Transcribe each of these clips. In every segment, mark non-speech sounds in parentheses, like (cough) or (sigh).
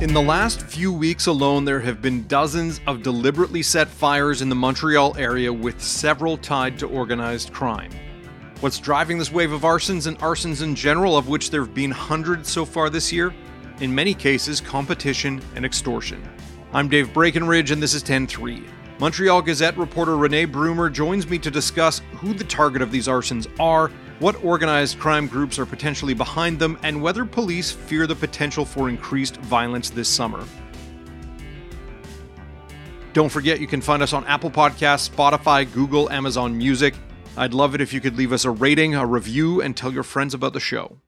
In the last few weeks alone, there have been dozens of deliberately set fires in the Montreal area, with several tied to organized crime. What's driving this wave of arsons and arsons in general, of which there have been hundreds so far this year? In many cases, competition and extortion. I'm Dave Breckenridge, and this is 10 3. Montreal Gazette reporter Rene Bruemmer joins me to discuss who the target of these arsons are what organized crime groups are potentially behind them, and whether police fear the potential for increased violence this summer. Don't forget you can find us on Apple Podcasts, Spotify, Google, Amazon Music. I'd love it if you could leave us a rating, a review, and tell your friends about the show.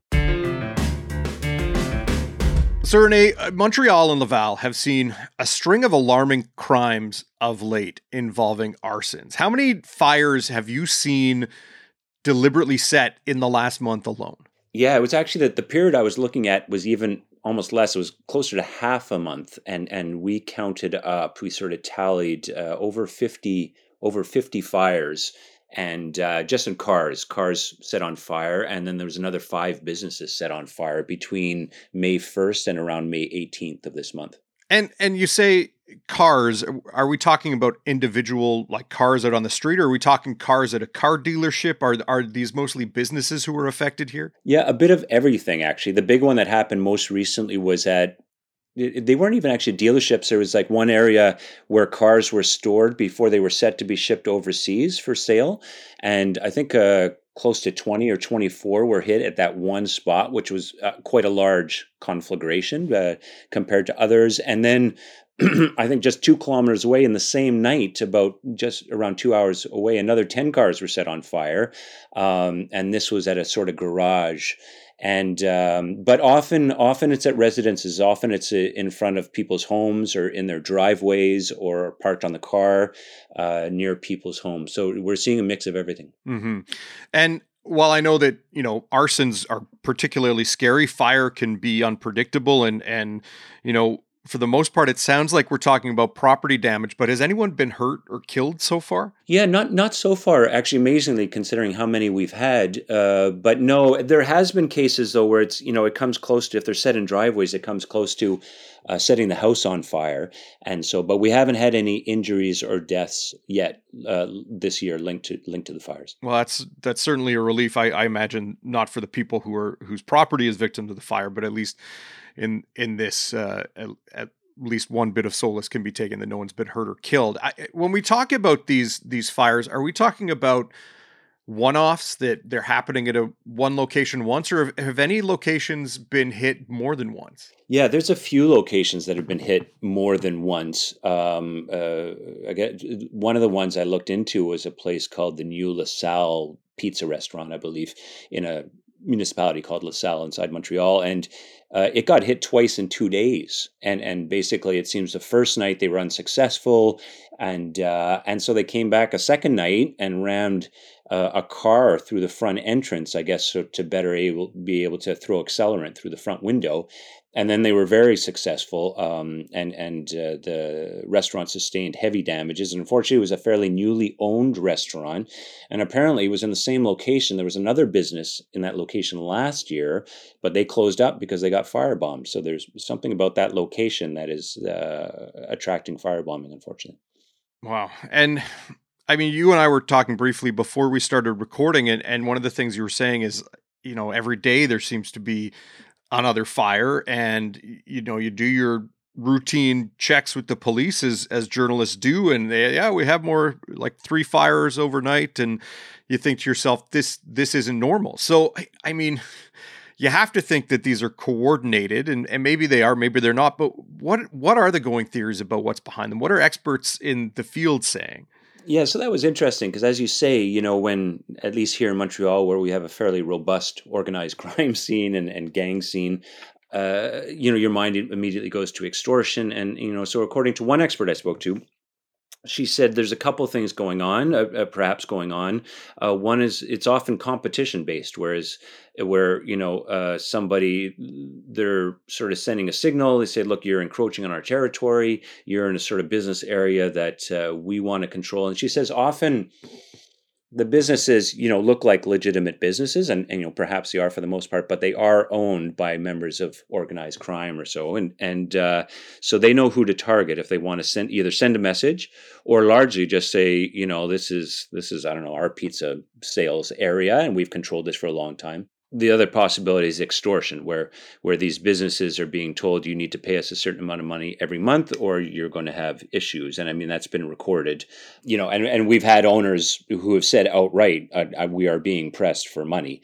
Rene, uh, Montreal and Laval have seen a string of alarming crimes of late involving arsons. How many fires have you seen deliberately set in the last month alone. Yeah, it was actually that the period I was looking at was even almost less. It was closer to half a month, and and we counted up. We sort of tallied uh, over fifty over fifty fires, and uh, just in cars, cars set on fire, and then there was another five businesses set on fire between May first and around May eighteenth of this month. And and you say cars, are we talking about individual like cars out on the street, or are we talking cars at a car dealership? Are are these mostly businesses who are affected here? Yeah, a bit of everything actually. The big one that happened most recently was at they weren't even actually dealerships. There was like one area where cars were stored before they were set to be shipped overseas for sale, and I think uh, close to 20 or 24 were hit at that one spot, which was uh, quite a large conflagration uh, compared to others. And then (clears throat) I think just two kilometers away in the same night, about just around two hours away, another 10 cars were set on fire. Um, and this was at a sort of garage. And, um, but often, often it's at residences. Often it's in front of people's homes or in their driveways or parked on the car uh, near people's homes. So we're seeing a mix of everything. Mm-hmm. And while I know that you know arsons are particularly scary, fire can be unpredictable, and and you know for the most part, it sounds like we're talking about property damage, but has anyone been hurt or killed so far? Yeah, not not so far. Actually, amazingly, considering how many we've had. Uh, but no, there has been cases though where it's you know it comes close to if they're set in driveways, it comes close to uh, setting the house on fire, and so. But we haven't had any injuries or deaths yet uh, this year linked to linked to the fires. Well, that's that's certainly a relief. I, I imagine not for the people who are whose property is victim to the fire, but at least in in this uh, at, at, least one bit of solace can be taken that no one's been hurt or killed. I, when we talk about these these fires, are we talking about one-offs that they're happening at a one location once, or have, have any locations been hit more than once? Yeah, there's a few locations that have been hit more than once. Um, uh, I get, one of the ones I looked into was a place called the New LaSalle Pizza Restaurant, I believe, in a municipality called LaSalle inside Montreal, and uh, it got hit twice in two days. And and basically, it seems the first night they were unsuccessful, and uh, and so they came back a second night and rammed uh, a car through the front entrance, I guess, so to better able be able to throw accelerant through the front window, and then they were very successful. Um, and and uh, the restaurant sustained heavy damages. And unfortunately, it was a fairly newly owned restaurant, and apparently it was in the same location. There was another business in that location last year, but they closed up because they got firebombed. So there's something about that location that is uh, attracting firebombing, unfortunately. Wow. And I mean, you and I were talking briefly before we started recording, and, and one of the things you were saying is, you know, every day there seems to be another fire and you know you do your routine checks with the police as as journalists do and they, yeah we have more like three fires overnight and you think to yourself this this isn't normal. So i, I mean you have to think that these are coordinated and, and maybe they are maybe they're not but what what are the going theories about what's behind them? What are experts in the field saying yeah, so that was interesting because, as you say, you know, when at least here in Montreal, where we have a fairly robust organized (laughs) crime scene and, and gang scene, uh, you know, your mind immediately goes to extortion. And, you know, so according to one expert I spoke to, she said there's a couple things going on, uh, uh, perhaps going on. Uh, one is it's often competition based, whereas uh, where you know uh, somebody they're sort of sending a signal. They say, "Look, you're encroaching on our territory. You're in a sort of business area that uh, we want to control." And she says often the businesses, you know, look like legitimate businesses, and, and you know perhaps they are for the most part, but they are owned by members of organized crime or so, and and uh, so they know who to target if they want to send either send a message or largely just say, you know, this is this is I don't know our pizza sales area, and we've controlled this for a long time the other possibility is extortion where where these businesses are being told you need to pay us a certain amount of money every month or you're going to have issues. And i mean that's been recorded you know and, and we've had owners who have said outright uh, uh we are being pressed for money.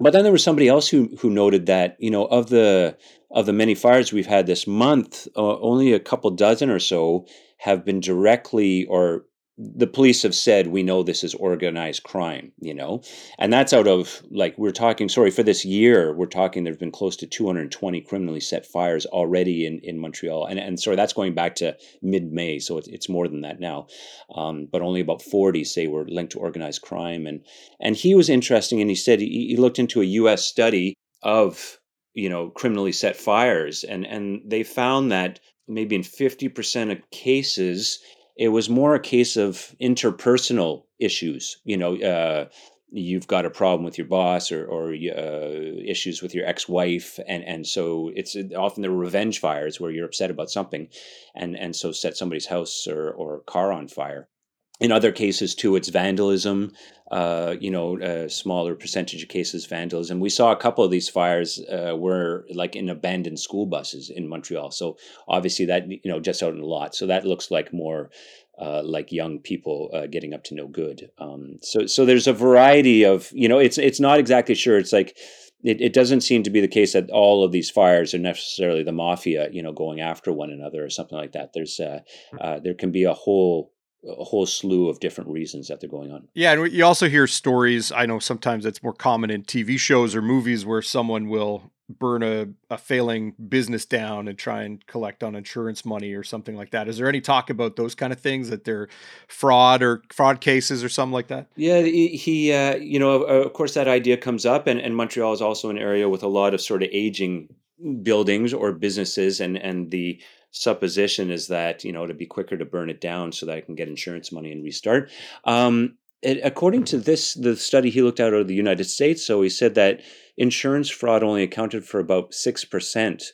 But then there was somebody else who who noted that you know of the of the many fires we've had this month uh, only a couple dozen or so have been directly or the police have said we know this is organized crime you know? And that's out of like we're talking sorry for this year we're talking there's been close to 220 criminally set fires already in, in montreal. And, and sorry that's going back to mid-may so it's, it's more than that now. Um, but only about 40 say were linked to organized crime. And and he was interesting and he said he, he looked into a us study of you know criminally set fires. And and they found that maybe in 50% of cases it was more a case of interpersonal issues. You know, uh, you've got a problem with your boss or, or uh, issues with your ex-wife and, and so it's often the revenge fires where you're upset about something and, and so set somebody's house or, or car on fire in other cases too it's vandalism uh, you know a smaller percentage of cases vandalism. We saw a couple of these fires uh, were like in abandoned school buses in montreal. So obviously that you know just out in a lot. So that looks like more uh, like young people uh, getting up to no good. Um, so so there's a variety of you know it's it's not exactly sure. It's like it, it doesn't seem to be the case that all of these fires are necessarily the mafia, you know, going after one another or something like that. There's uh, uh, there can be a whole a whole slew of different reasons that they're going on. Yeah, and you also hear stories. I know sometimes it's more common in TV shows or movies where someone will burn a, a failing business down and try and collect on insurance money or something like that. Is there any talk about those kind of things that they're fraud or fraud cases or something like that? Yeah, he, he uh, you know, of course that idea comes up, and, and Montreal is also an area with a lot of sort of aging buildings or businesses, and and the supposition is that you know to be quicker to burn it down so that I can get insurance money and restart. Um, it, according to this, the study he looked at out of the United States, so he said that insurance fraud only accounted for about six percent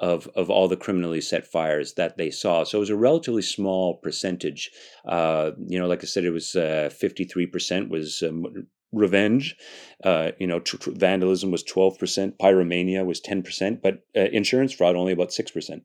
of of all the criminally set fires that they saw. So it was a relatively small percentage. Uh, you know, like I said, it was fifty three percent was um, revenge. Uh, you know, tr- tr- vandalism was twelve percent, pyromania was ten percent, but uh, insurance fraud only about six percent.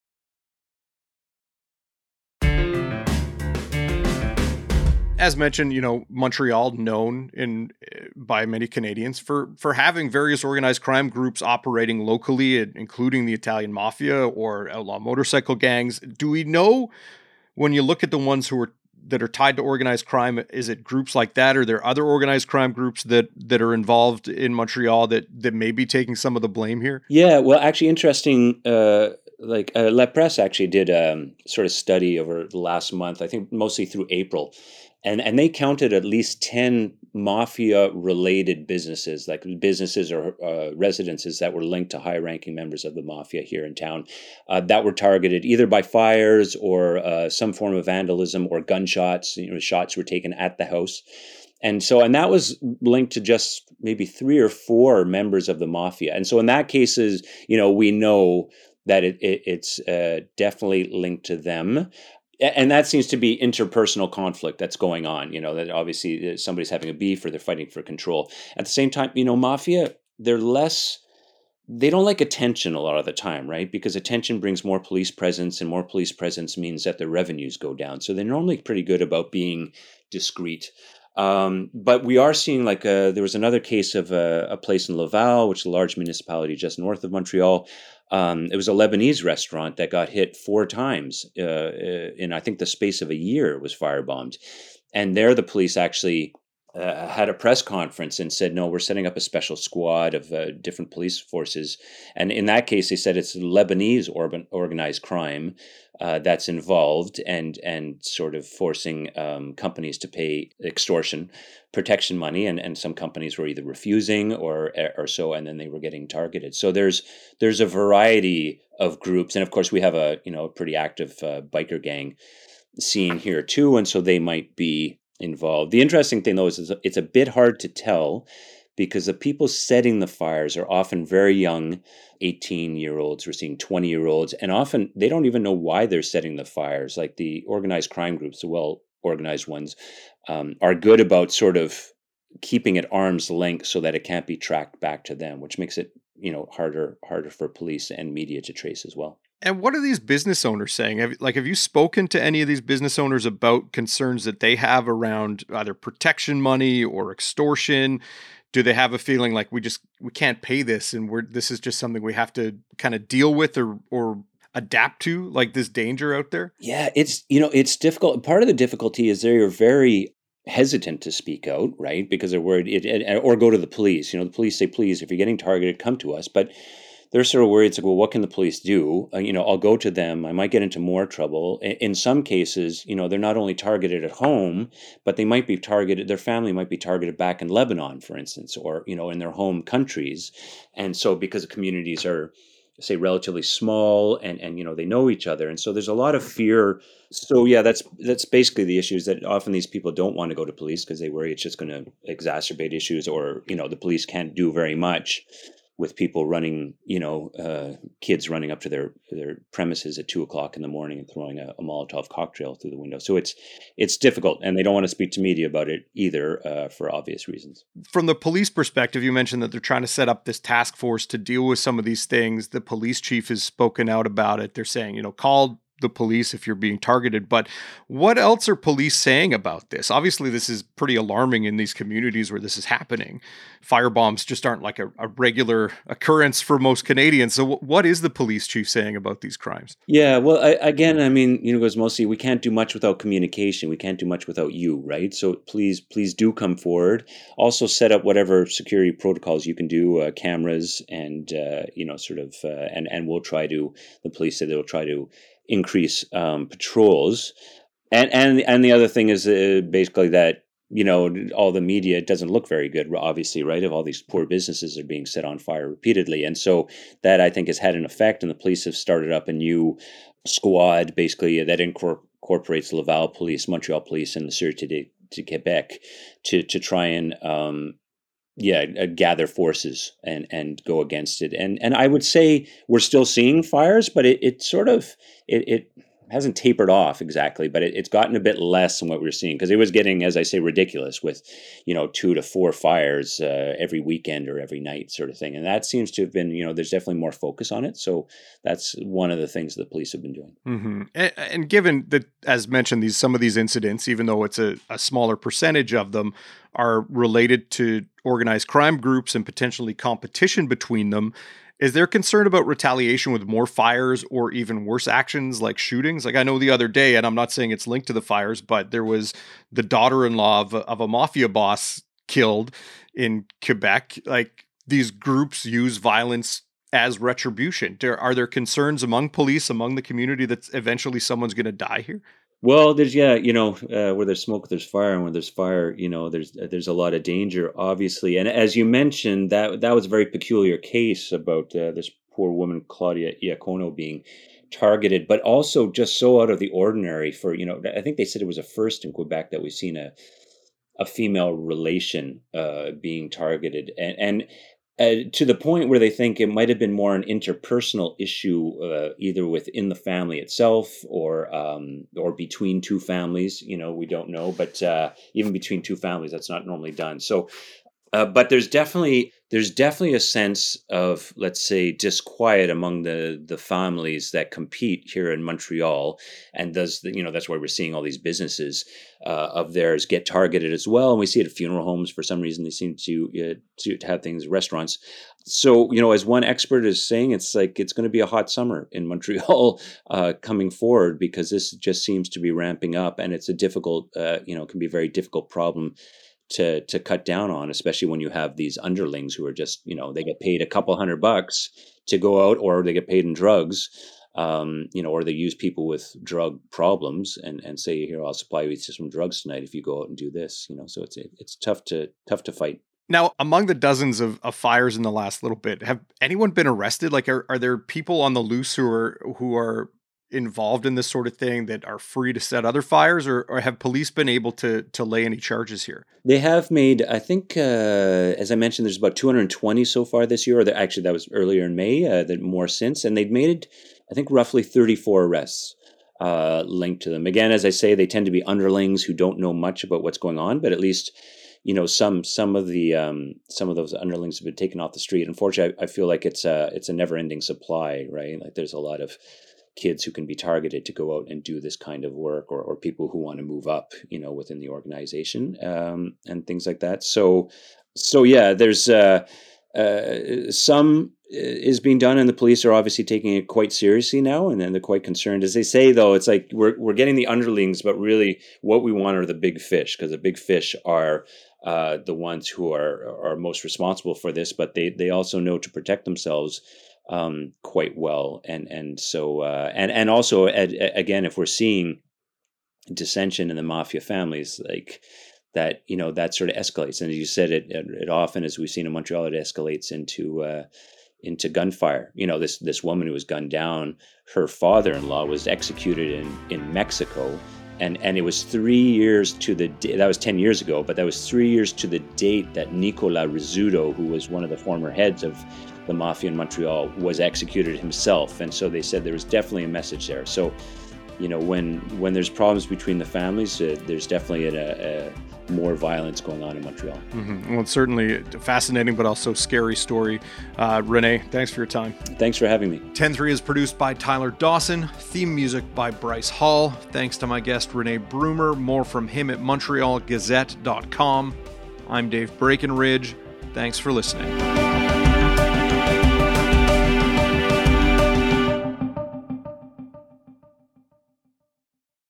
As mentioned, you know, Montreal known in by many Canadians for for having various organized crime groups operating locally, including the Italian mafia or outlaw motorcycle gangs. Do we know when you look at the ones who are that are tied to organized crime? Is it groups like that, or are there other organized crime groups that that are involved in Montreal that that may be taking some of the blame here? Yeah, well, actually, interesting. Uh, like uh, La Presse actually did a um, sort of study over the last month. I think mostly through April, and and they counted at least 10 mafia related businesses like businesses or uh, residences that were linked to high ranking members of the mafia here in town uh, that were targeted either by fires or uh, some form of vandalism or gunshots you know shots were taken at the house. And so and that was linked to just maybe three or four members of the mafia. And so in that cases you know we know that it, it, it's uh, definitely linked to them and that seems to be interpersonal conflict that's going on you know that obviously uh, somebody's having a beef or they're fighting for control. At the same time you know mafia they're less they don't like attention a lot of the time right? Because attention brings more police presence and more police presence means that their revenues go down. So they're normally pretty good about being discreet um, but we are seeing like a, uh, there was another case of a, a place in Laval, which is a large municipality just north of Montreal, Um, it was a Lebanese restaurant that got hit four times uh, uh in, I think, the space of a year. Was firebombed, and there the police actually uh, had a press conference and said, "No, we're setting up a special squad of uh, different police forces." And in that case, they said it's Lebanese or- organized crime uh, that's involved, and and sort of forcing um, companies to pay extortion, protection money, and and some companies were either refusing or eh, or so, and then they were getting targeted. So there's there's a variety of groups, and of course we have a you know a pretty active uh, biker gang scene here too, and so they might be involved. The interesting thing, though, is it's a bit hard to tell because the people setting the fires are often very young 18 year olds we're seeing 20 year olds and often they don't even know why they're setting the fires like the organized crime groups the well organized ones um, are good about sort of keeping at arm's length so that it can't be tracked back to them which makes it you know harder harder for police and media to trace as well and what are these business owners saying? Have, like, have you spoken to any of these business owners about concerns that they have around either protection money or extortion? Do they have a feeling like we just we can't pay this, and we're this is just something we have to kind of deal with or or adapt to, like this danger out there? Yeah, it's you know it's difficult. Part of the difficulty is they are very hesitant to speak out, right? Because they're worried, it, or go to the police. You know, the police say, "Please, if you're getting targeted, come to us." But they're sort of worried. It's like, well, what can the police do? Uh, you know, I'll go to them. I might get into more trouble. In, some cases, you know, they're not only targeted at home, but they might be targeted. Their family might be targeted back in Lebanon, for instance, or you know, in their home countries. And so, because communities are say relatively small and and you know they know each other and so there's a lot of fear so yeah that's that's basically the issue is that often these people don't want to go to police because they worry it's just going to exacerbate issues or you know the police can't do very much with people running, you know, uh, kids running up to their their premises at two o'clock in the morning and throwing a, a, Molotov cocktail through the window. So it's it's difficult, and they don't want to speak to media about it either uh, for obvious reasons. From the police perspective, you mentioned that they're trying to set up this task force to deal with some of these things. The police chief has spoken out about it. They're saying, you know, call the police if you're being targeted. But what else are police saying about this? Obviously, this is pretty alarming in these communities where this is happening. Firebombs just aren't like a, a regular occurrence for most Canadians. So, w- what is the police chief saying about these crimes? Yeah, well, I, again, I mean, you know, because mostly we can't do much without communication. We can't do much without you, right? So please, please do come forward. Also, set up whatever security protocols you can do, uh, cameras, and uh, you know, sort of, uh, and and we'll try to. The police said they'll try to increase um, patrols. And, and and the other thing is uh, basically that you know all the media doesn't look very good obviously right if all these poor businesses are being set on fire repeatedly and so that i think has had an effect and the police have started up a new squad basically that incorporates laval police montreal police and the sûreté de, de quebec to to try and um, yeah uh, gather forces and and go against it. And and i would say we're still seeing fires but it, it sort of it, it hasn't tapered off exactly, but it, it's gotten a bit less than what we were seeing because it was getting, as I say, ridiculous with, you know, two to four fires uh, every weekend or every night, sort of thing. And that seems to have been, you know, there's definitely more focus on it. So that's one of the things the police have been doing. Mm-hmm. And, and, given that, as mentioned, these some of these incidents, even though it's a, a smaller percentage of them, are related to organized crime groups and potentially competition between them is there concern about retaliation with more fires or even worse actions like shootings? Like I know the other day, and I'm not saying it's linked to the fires, but there was the daughter-in-law of, of a mafia boss killed in Quebec. Like these groups use violence as retribution. Are there concerns among police, among the community that eventually someone's going to die here? Well, there's yeah, you know, uh, where there's smoke, there's fire, and where there's fire, you know, there's uh, there's a lot of danger, obviously. And as you mentioned, that that was a very peculiar case about uh, this poor woman Claudia Iacono being targeted, but also just so out of the ordinary. For you know, I think they said it was a first in Quebec that we've seen a a female relation uh, being targeted, and and uh, to the point where they think it might have been more an interpersonal issue, uh, either within the family itself or um, or between two families. You know, we don't know, but uh, even between two families, that's not normally done. So, uh, but there's definitely there's definitely a sense of, let's say, disquiet among the the families that compete here in Montreal, and does the, you know that's why we're seeing all these businesses uh, of theirs get targeted as well, and we see it at funeral homes for some reason they seem to uh, to have things restaurants. So you know, as one expert is saying, it's like it's going to be a hot summer in (laughs) Montreal uh, coming forward because this just seems to be ramping up, and it's a difficult, uh, you know, can be a very difficult problem to to cut down on, especially when you have these underlings who are just you know they get paid a couple hundred bucks to go out, or they get paid in drugs, um, you know, or they use people with drug problems and and say here I'll supply you with some drugs tonight if you go out and do this, you know. So it's it's tough to tough to fight. Now, among the dozens of, of fires in the last little bit, have anyone been arrested? Like, are, are there people on the loose who are who are involved in this sort of thing that are free to set other fires, or, or have police been able to to lay any charges here? They have made, I think, uh, as I mentioned, there's about 220 so far this year. Or actually, that was earlier in May. Uh, that more since, and they've made, I think, roughly 34 arrests. Uh, linked to them again, as I say, they tend to be underlings who don't know much about what's going on, but at least you know some some of the um, some of those underlings have been taken off the street. Unfortunately, I, I feel like it's a it's a never ending supply, right? Like there's a lot of kids who can be targeted to go out and do this kind of work or, or people who want to move up you know within the organization um, and things like that. So so yeah there's uh, uh, some is being done and the police are obviously taking it quite seriously now and, and they're quite concerned. As they say though it's like we're, we're getting the underlings but really what we want are the big fish because the big fish are uh, the ones who are are most responsible for this but they they also know to protect themselves um, quite well, and and so uh, and and also again, if we're seeing dissension in the mafia families, like that, you know, that sort of escalates, and as you said, it, it, it often, as we've seen in Montreal, it escalates into uh, into gunfire. You know, this this woman who was gunned down, her father-in-law was executed in in Mexico. And, and it was three years to the day, that was 10 years ago, but that was three years to the date that Nicola Rizzuto, who was one of the former heads of the mafia in Montreal, was executed himself. And so they said there was definitely a message there. So, you know, when when there's problems between the families, uh, there's definitely a, a, more violence going on in Montreal. Mm-hmm. Well, it's certainly a fascinating but also scary story. Uh, Rene, thanks for your time. Thanks for having me. 10-3 is produced by Tyler Dawson, theme music by Bryce Hall. Thanks to my guest Rene Bruemmer. More from him at montrealgazette.com. I'm Dave Breckenridge. Thanks for listening.